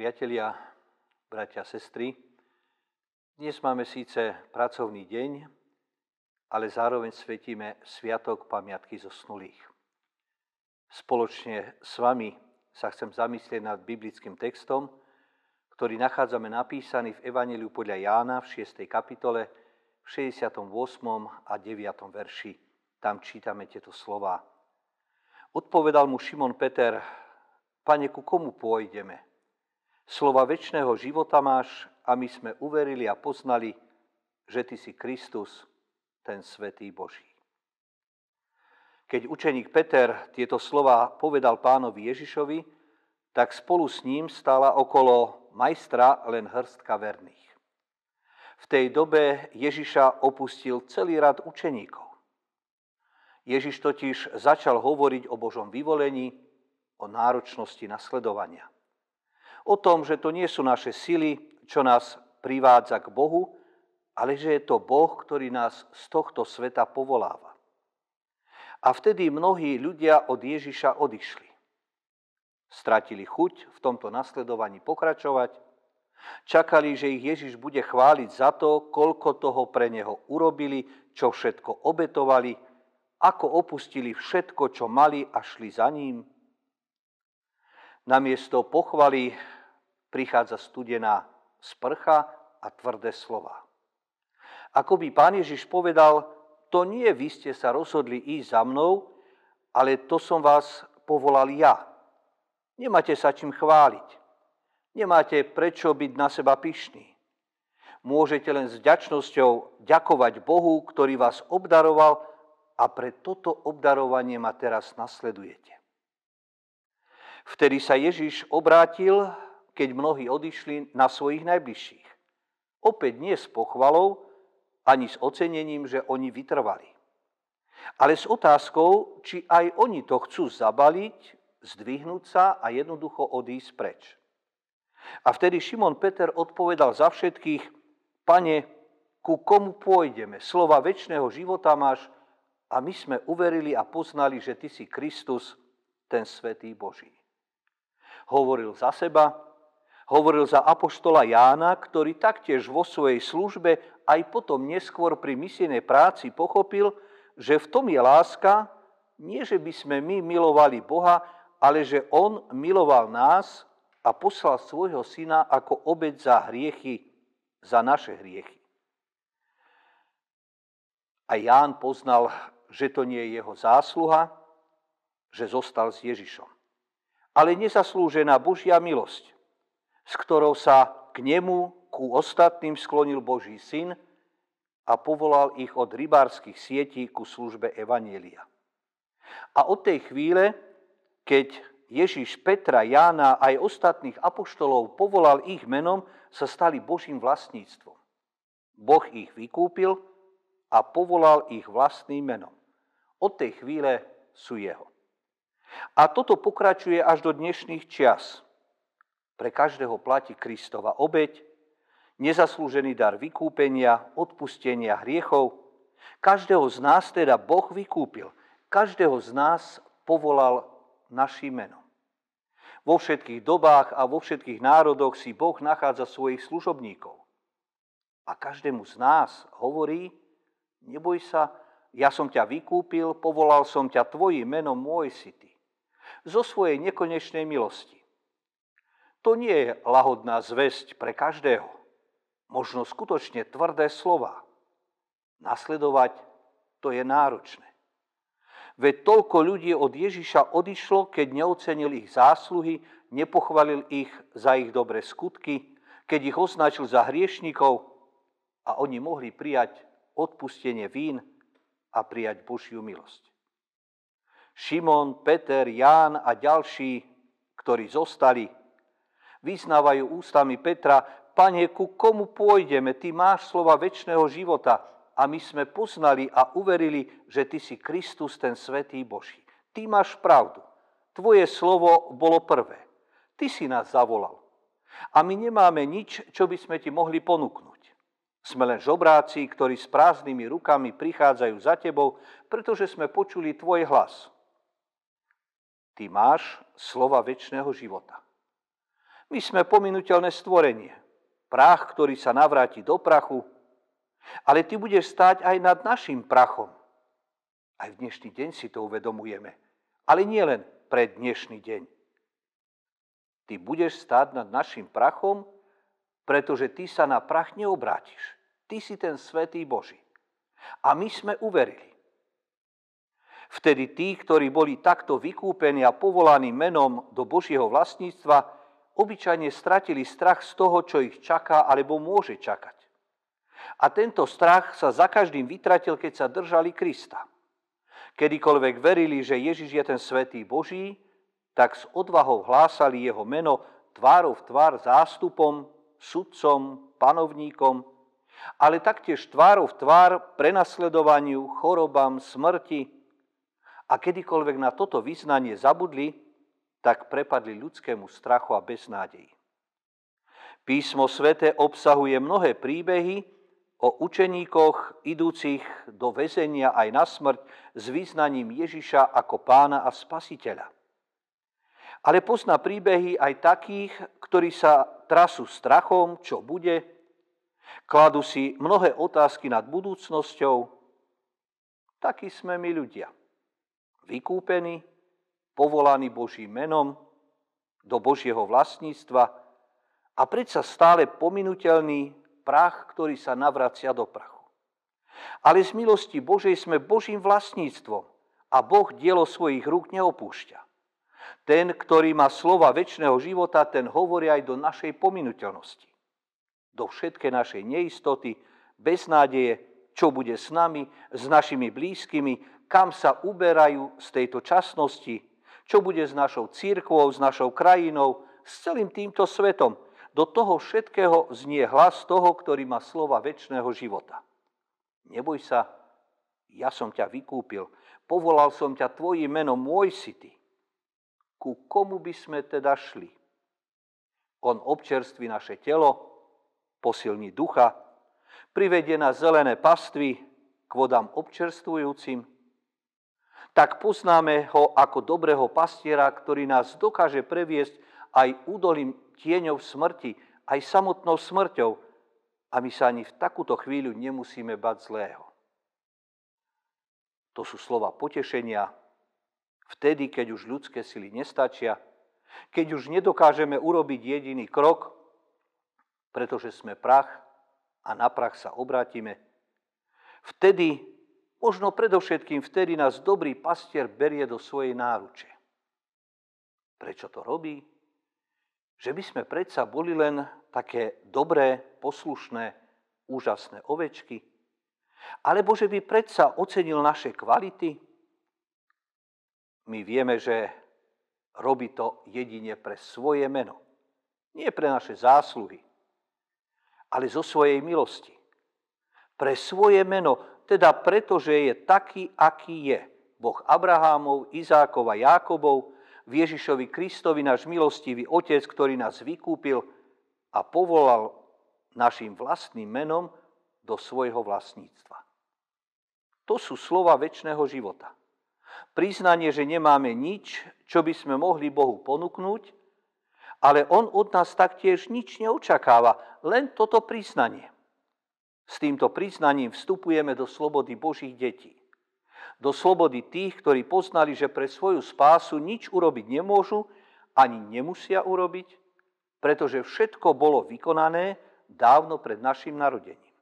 Priatelia, bratia, sestry, dnes máme síce pracovný deň, ale zároveň svetíme Sviatok pamiatky zosnulých. Spoločne s vami sa chcem zamyslieť nad biblickým textom, ktorý nachádzame napísaný v Evangeliu podľa Jána v 6. kapitole v 68. a 9. verši. Tam čítame tieto slova. Odpovedal mu Šimon Peter, Pane, ku komu pôjdeme? Slova väčšného života máš a my sme uverili a poznali, že Ty si Kristus, ten Svetý Boží. Keď učeník Peter tieto slova povedal pánovi Ježišovi, tak spolu s ním stála okolo majstra len hrstka verných. V tej dobe Ježiša opustil celý rad učeníkov. Ježiš totiž začal hovoriť o Božom vyvolení, o náročnosti nasledovania o tom, že to nie sú naše sily, čo nás privádza k Bohu, ale že je to Boh, ktorý nás z tohto sveta povoláva. A vtedy mnohí ľudia od Ježiša odišli. Stratili chuť v tomto nasledovaní pokračovať, čakali, že ich Ježiš bude chváliť za to, koľko toho pre neho urobili, čo všetko obetovali, ako opustili všetko, čo mali a šli za ním, Namiesto pochvaly prichádza studená sprcha a tvrdé slova. Ako by pán Ježiš povedal, to nie vy ste sa rozhodli ísť za mnou, ale to som vás povolal ja. Nemáte sa čím chváliť. Nemáte prečo byť na seba pyšný. Môžete len s vďačnosťou ďakovať Bohu, ktorý vás obdaroval a pre toto obdarovanie ma teraz nasledujete. Vtedy sa Ježiš obrátil, keď mnohí odišli na svojich najbližších. Opäť nie s pochvalou, ani s ocenením, že oni vytrvali. Ale s otázkou, či aj oni to chcú zabaliť, zdvihnúť sa a jednoducho odísť preč. A vtedy Šimon Peter odpovedal za všetkých, pane, ku komu pôjdeme? Slova väčšného života máš a my sme uverili a poznali, že ty si Kristus, ten svetý Boží hovoril za seba, hovoril za apoštola Jána, ktorý taktiež vo svojej službe aj potom neskôr pri misijnej práci pochopil, že v tom je láska, nie že by sme my milovali Boha, ale že On miloval nás a poslal svojho syna ako obeď za hriechy, za naše hriechy. A Ján poznal, že to nie je jeho zásluha, že zostal s Ježišom ale nezaslúžená Božia milosť, s ktorou sa k nemu, ku ostatným sklonil Boží syn a povolal ich od rybárskych sietí ku službe Evanielia. A od tej chvíle, keď Ježiš Petra, Jána aj ostatných apoštolov povolal ich menom, sa stali Božím vlastníctvom. Boh ich vykúpil a povolal ich vlastným menom. Od tej chvíle sú jeho. A toto pokračuje až do dnešných čias. Pre každého platí Kristova obeď, nezaslúžený dar vykúpenia, odpustenia hriechov. Každého z nás teda Boh vykúpil. Každého z nás povolal našim menom. Vo všetkých dobách a vo všetkých národoch si Boh nachádza svojich služobníkov. A každému z nás hovorí, neboj sa, ja som ťa vykúpil, povolal som ťa tvojim menom, môj si ty zo svojej nekonečnej milosti. To nie je lahodná zväzť pre každého. Možno skutočne tvrdé slova. Nasledovať to je náročné. Veď toľko ľudí od Ježiša odišlo, keď neocenil ich zásluhy, nepochvalil ich za ich dobré skutky, keď ich označil za hriešnikov a oni mohli prijať odpustenie vín a prijať Božiu milosť. Šimon, Peter, Ján a ďalší, ktorí zostali, vyznávajú ústami Petra, Pane, ku komu pôjdeme? Ty máš slova väčšného života a my sme poznali a uverili, že Ty si Kristus, ten Svetý Boží. Ty máš pravdu. Tvoje slovo bolo prvé. Ty si nás zavolal. A my nemáme nič, čo by sme Ti mohli ponúknuť. Sme len žobráci, ktorí s prázdnymi rukami prichádzajú za Tebou, pretože sme počuli Tvoj hlas. Ty máš slova väčšného života. My sme pominuteľné stvorenie. Prach, ktorý sa navráti do prachu, ale ty budeš stáť aj nad našim prachom. Aj v dnešný deň si to uvedomujeme. Ale nie len pre dnešný deň. Ty budeš stáť nad našim prachom, pretože ty sa na prach neobrátiš. Ty si ten svetý Boží. A my sme uverili. Vtedy tí, ktorí boli takto vykúpení a povolaní menom do Božieho vlastníctva, obyčajne stratili strach z toho, čo ich čaká alebo môže čakať. A tento strach sa za každým vytratil, keď sa držali Krista. Kedykoľvek verili, že Ježiš je ten svetý Boží, tak s odvahou hlásali jeho meno tvárov tvár zástupom, sudcom, panovníkom, ale taktiež tvárov tvár prenasledovaniu, chorobám, smrti, a kedykoľvek na toto vyznanie zabudli, tak prepadli ľudskému strachu a beznádeji. Písmo svete obsahuje mnohé príbehy o učeníkoch idúcich do väzenia aj na smrť s význaním Ježiša ako pána a spasiteľa. Ale pozná príbehy aj takých, ktorí sa trasú strachom, čo bude, kladú si mnohé otázky nad budúcnosťou. Takí sme my ľudia vykúpení, povolaní Božím menom do Božieho vlastníctva a predsa stále pominutelný prach, ktorý sa navracia do prachu. Ale z milosti Božej sme Božím vlastníctvom a Boh dielo svojich rúk neopúšťa. Ten, ktorý má slova väčšného života, ten hovorí aj do našej pominuteľnosti. Do všetkej našej neistoty, beznádeje, čo bude s nami, s našimi blízkymi, kam sa uberajú z tejto časnosti, čo bude s našou církvou, s našou krajinou, s celým týmto svetom. Do toho všetkého znie hlas toho, ktorý má slova väčšného života. Neboj sa, ja som ťa vykúpil, povolal som ťa tvojim menom, môj si ty. Ku komu by sme teda šli? On občerství naše telo, posilní ducha, privedie na zelené pastvy k vodám občerstvujúcim, tak poznáme ho ako dobrého pastiera, ktorý nás dokáže previesť aj údolím tieňov smrti, aj samotnou smrťou. A my sa ani v takúto chvíľu nemusíme bať zlého. To sú slova potešenia, vtedy, keď už ľudské sily nestačia, keď už nedokážeme urobiť jediný krok, pretože sme prach a na prach sa obrátime. Vtedy Možno predovšetkým vtedy nás dobrý pastier berie do svojej náruče. Prečo to robí? Že by sme predsa boli len také dobré, poslušné, úžasné ovečky? Alebo že by predsa ocenil naše kvality? My vieme, že robí to jedine pre svoje meno. Nie pre naše zásluhy, ale zo svojej milosti. Pre svoje meno, teda preto, že je taký, aký je. Boh Abrahámov, Izákov a Jákobov, v Ježišovi Kristovi náš milostivý Otec, ktorý nás vykúpil a povolal našim vlastným menom do svojho vlastníctva. To sú slova väčšného života. Priznanie, že nemáme nič, čo by sme mohli Bohu ponúknuť, ale On od nás taktiež nič neočakáva, len toto priznanie. S týmto priznaním vstupujeme do slobody Božích detí. Do slobody tých, ktorí poznali, že pre svoju spásu nič urobiť nemôžu, ani nemusia urobiť, pretože všetko bolo vykonané dávno pred našim narodením.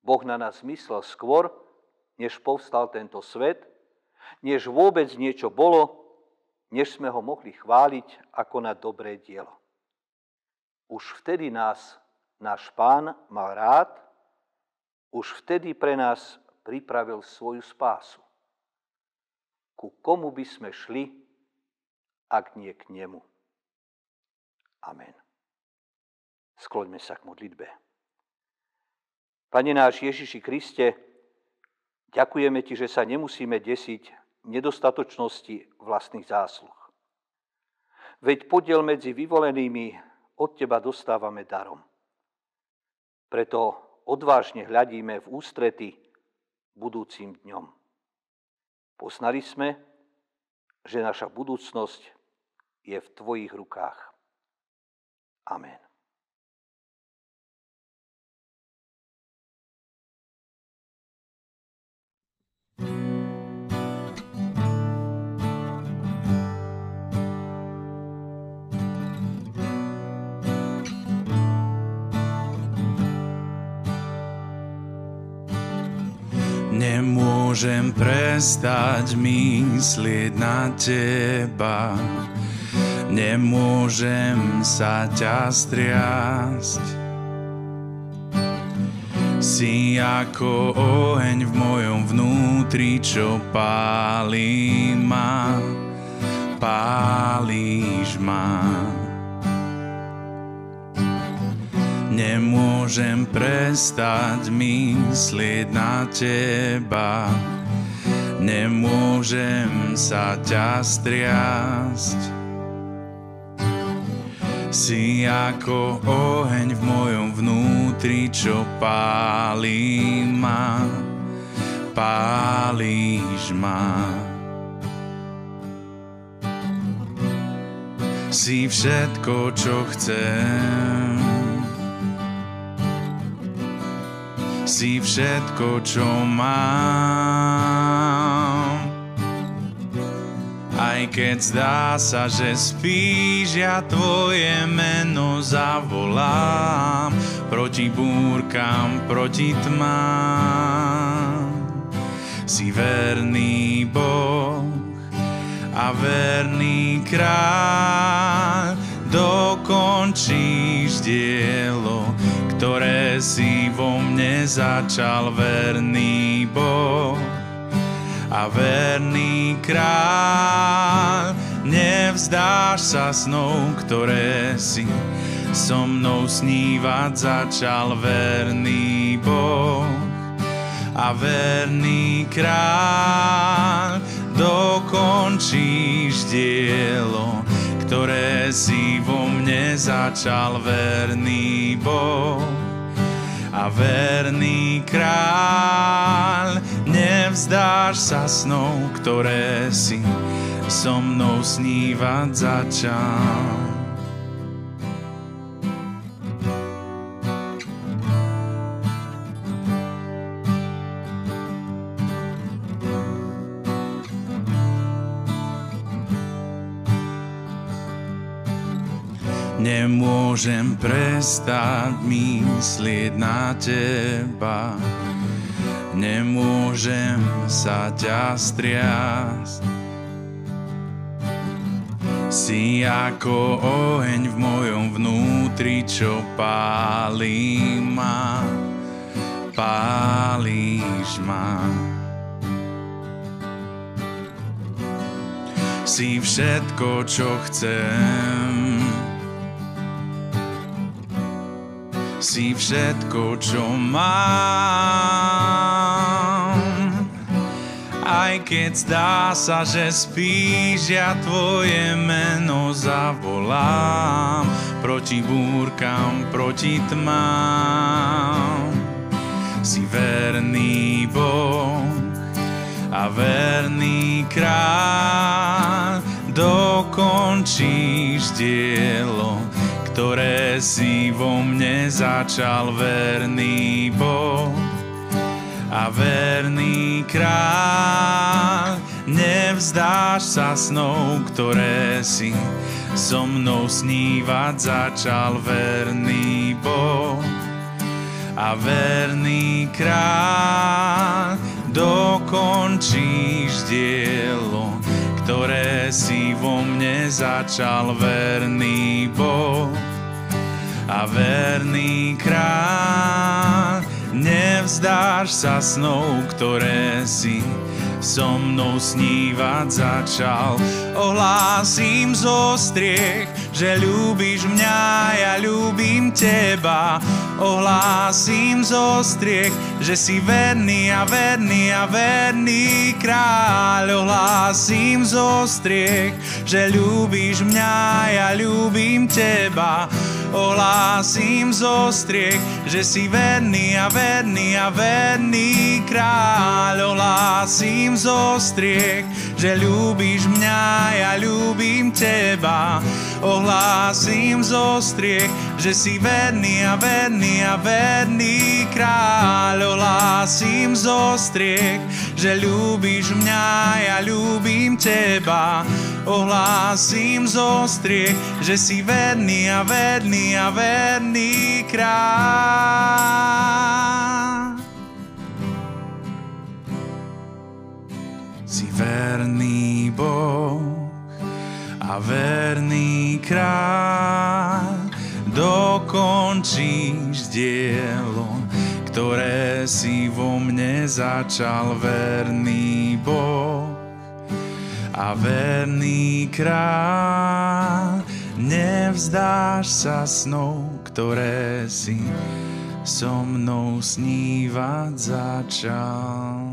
Boh na nás myslel skôr, než povstal tento svet, než vôbec niečo bolo, než sme ho mohli chváliť ako na dobré dielo. Už vtedy nás náš pán mal rád už vtedy pre nás pripravil svoju spásu. Ku komu by sme šli, ak nie k nemu? Amen. Skloňme sa k modlitbe. Pane náš Ježiši Kriste, ďakujeme Ti, že sa nemusíme desiť nedostatočnosti vlastných zásluh. Veď podiel medzi vyvolenými od Teba dostávame darom. Preto odvážne hľadíme v ústrety budúcim dňom. Poznali sme, že naša budúcnosť je v Tvojich rukách. Amen. Nemôžem prestať myslieť na teba. Nemôžem sa ťa striasť. Si ako oheň v mojom vnútri, čo pálí ma. Pálíš ma Nemôžem prestať myslieť na teba, nemôžem sa ťa striasť. Si ako oheň v mojom vnútri, čo pálí ma, pálíš ma. Si všetko, čo chcem, si všetko, čo mám. Aj keď zdá sa, že spíš, ja tvoje meno zavolám proti búrkam, proti tmám. Si verný Boh a verný kráľ, dokončíš dielo, ktoré si vo mne začal verný Boh a verný kráľ. Nevzdáš sa snou, ktoré si so mnou snívať začal verný Boh a verný kráľ. Dokončíš dielo, ktoré si vo mne začal verný Boh a verný kráľ. Nevzdáš sa snou, ktoré si so mnou snívať začal. Nemôžem prestať myslieť na teba, nemôžem sa ťa striasť. Si ako oheň v mojom vnútri, čo pálí ma, pálíš ma. Si všetko, čo chcem, si všetko, čo mám. Aj keď zdá sa, že spíš, ja tvoje meno zavolám proti búrkam, proti tmám. Si verný Boh a verný kráľ, dokončíš dielo, ktoré si vo mne začal verný Boh a verný kráľ. Nevzdáš sa snou, ktoré si so mnou snívať začal verný Boh a verný kráľ. Dokončíš dielo, ktoré si vo mne začal verný Boh a verný kráľ. Nevzdáš sa snou, ktoré si so mnou snívať začal. Ohlásim zo striech, že ľúbiš mňa, ja ľúbim teba. Ohlásim zo striech, že si verný a verný a verný kráľ. Ohlásim zo striech, že ľúbiš mňa, ja ľúbim teba. Ohlásim zo striech, že si verný a verný a verný kráľ. Ohlásim zo striech, že ľúbiš mňa, ja ľúbim teba ohlásim zo striech, že si verný a verný a verný kráľ. Ohlásim zo striech, že ľúbiš mňa, ja ľúbim teba. Ohlásim zo striech, že si verný a verný a verný kráľ. Si verný Boh a verný kráľ, dokončíš dielo, ktoré si vo mne začal verný Boh a verný kráľ. Nevzdáš sa snou, ktoré si so mnou snívať začal.